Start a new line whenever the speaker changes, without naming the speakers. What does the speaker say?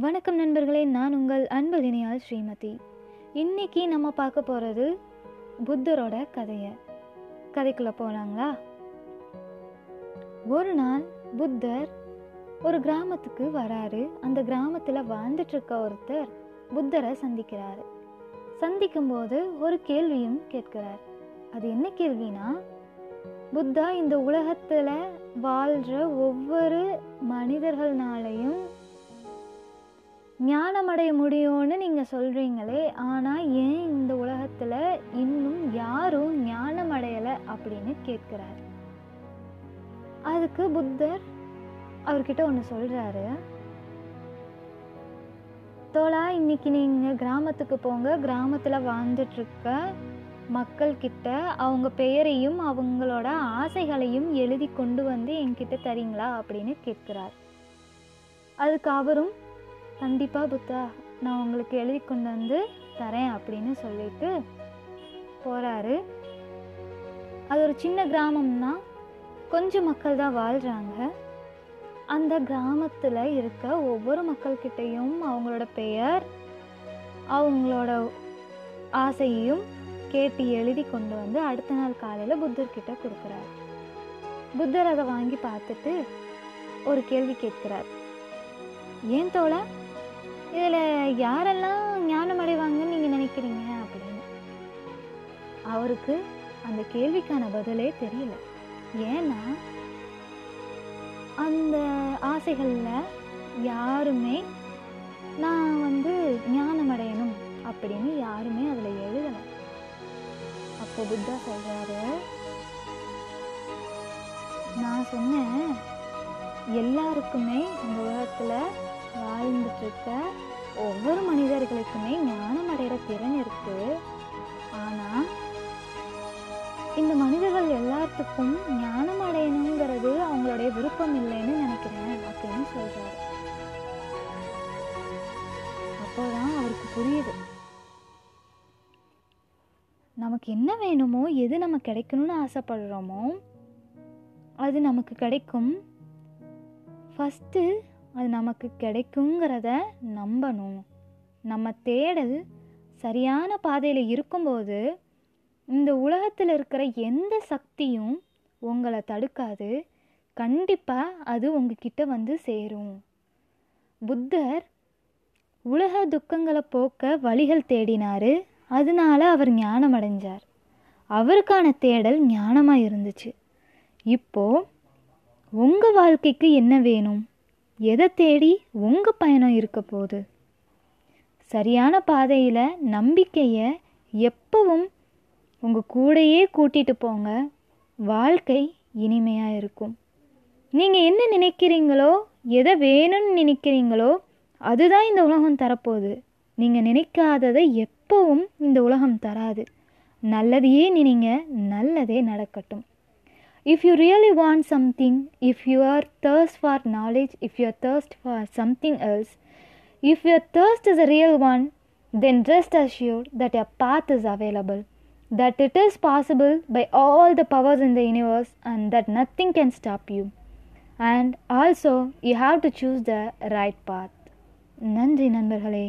வணக்கம் நண்பர்களே நான் உங்கள் அன்பதினியால் ஸ்ரீமதி. இன்னைக்கு நம்ம பார்க்க போகிறது புத்தரோட கதையை. கதைக்குள்ளே போகலாங்களா ஒரு நாள் புத்தர் ஒரு கிராமத்துக்கு வராரு. அந்த கிராமத்தில் வாழ்ந்துட்டுருக்க ஒருத்தர் புத்தரை சந்திக்கிறாரு. சந்திக்கும்போது ஒரு கேள்வியும் கேட்கிறார். அது என்ன கேள்வினா புத்தா இந்த உலகத்தில் வாழ்கிற ஒவ்வொரு மனிதர்கள்னாலையும் ஞானமடைய முடியும்னு நீங்கள் சொல்கிறீங்களே ஆனால் ஏன் இந்த உலகத்தில் இன்னும் யாரும் ஞானமடையலை அப்படின்னு கேட்குறாரு? அதுக்கு புத்தர் அவர்கிட்ட ஒன்று சொல்கிறாரு தோழா இன்னைக்கு நீங்கள் கிராமத்துக்கு போங்க. கிராமத்தில் வாழ்ந்துட்டுருக்க மக்கள்கிட்ட அவங்க பெயரையும் அவங்களோட ஆசைகளையும் எழுதி கொண்டு வந்து என்கிட்ட தரீங்களா அப்படின்னு கேட்குறார். அதுக்கு அவரும் கண்டிப்பாக புத்தா நான் உங்களுக்கு எழுதி கொண்டு வந்து தரேன் அப்படின்னு சொல்லிட்டு போகிறாரு அது ஒரு சின்ன கிராமம்னா கொஞ்சம் மக்கள் தான் வாழ்கிறாங்க அந்த கிராமத்தில் இருக்க ஒவ்வொரு மக்கள்கிட்டையும் அவங்களோட பெயர் அவங்களோட ஆசையையும் கேட்டு எழுதி கொண்டு வந்து அடுத்த நாள் காலையில் புத்தர்கிட்ட கொடுக்குறாரு. புத்தர் அதை வாங்கி பார்த்துட்டு ஒரு கேள்வி கேட்கிறார். ஏன் தோழ இதில் யாரெல்லாம் ஞானம் அடைவாங்கன்னு நீங்கள் நினைக்கிறீங்க அப்படின்னு? அவருக்கு அந்த கேள்விக்கான பதிலே தெரியல. ஏன்னா அந்த ஆசைகளில் யாருமே நான் வந்து ஞானம் அடையணும் அப்படின்னு யாருமே அதில் எழுதலை. அப்போ புத்தா சொல்கிறாரு நான் சொன்னேன் எல்லாருக்குமே இந்த உலகத்தில் வாழ்ந்துட்டு இருக்க ஒவ்வொரு மனிதர்களுக்குமே ஞானம் அடைகிற திறன் இருக்கு. ஆனால் இந்த மனிதர்கள் எல்லாத்துக்கும் ஞானம் அடையணுங்கிறது அவங்களுடைய விருப்பம் இல்லைன்னு நினைக்கிறேன் அப்படின்னு சொல்றாரு. அப்போதான் அவருக்கு புரியுது. நமக்கு என்ன வேணுமோ எது நம்ம கிடைக்கணும்னு ஆசைப்படுறோமோ அது நமக்கு கிடைக்கும். ஃபஸ்ட்டு அது நமக்கு கிடைக்குங்கிறத நம்பணும். நம்ம தேடல் சரியான பாதையில் இருக்கும்போது இந்த உலகத்தில் இருக்கிற எந்த சக்தியும் உங்களை தடுக்காது. கண்டிப்பாக அது உங்ககிட்ட வந்து சேரும். புத்தர் உலக துக்கங்களை போக்க வழிகள் தேடினார். அதனால அவர் ஞானம் அடைஞ்சார். அவருக்கான தேடல் ஞானமாக இருந்துச்சு. இப்போது உங்கள் வாழ்க்கைக்கு என்ன வேணும்? எதை தேடி உங்கள் பயணம் இருக்க போகுது? சரியான பாதையில் நம்பிக்கையை எப்பவும் உங்கள் கூடையே கூட்டிகிட்டு போங்க. வாழ்க்கை இனிமையாக இருக்கும். நீங்கள் என்ன நினைக்கிறீங்களோ எதை வேணும்னு நினைக்கிறீங்களோ அதுதான் இந்த உலகம் தரப்போகுது. நீங்கள் நினைக்காததை எப்பவும் இந்த உலகம் தராது. நல்லதையே நினைங்க நல்லதே நடக்கட்டும். if you really want something, if you are thirst for knowledge, if you are thirst for something else, if your thirst is a real one, then rest assured that a path is available, that it is possible by all the powers in the universe, and that nothing can stop you. And also, you have to choose the right path. நன்றி நண்பர்களே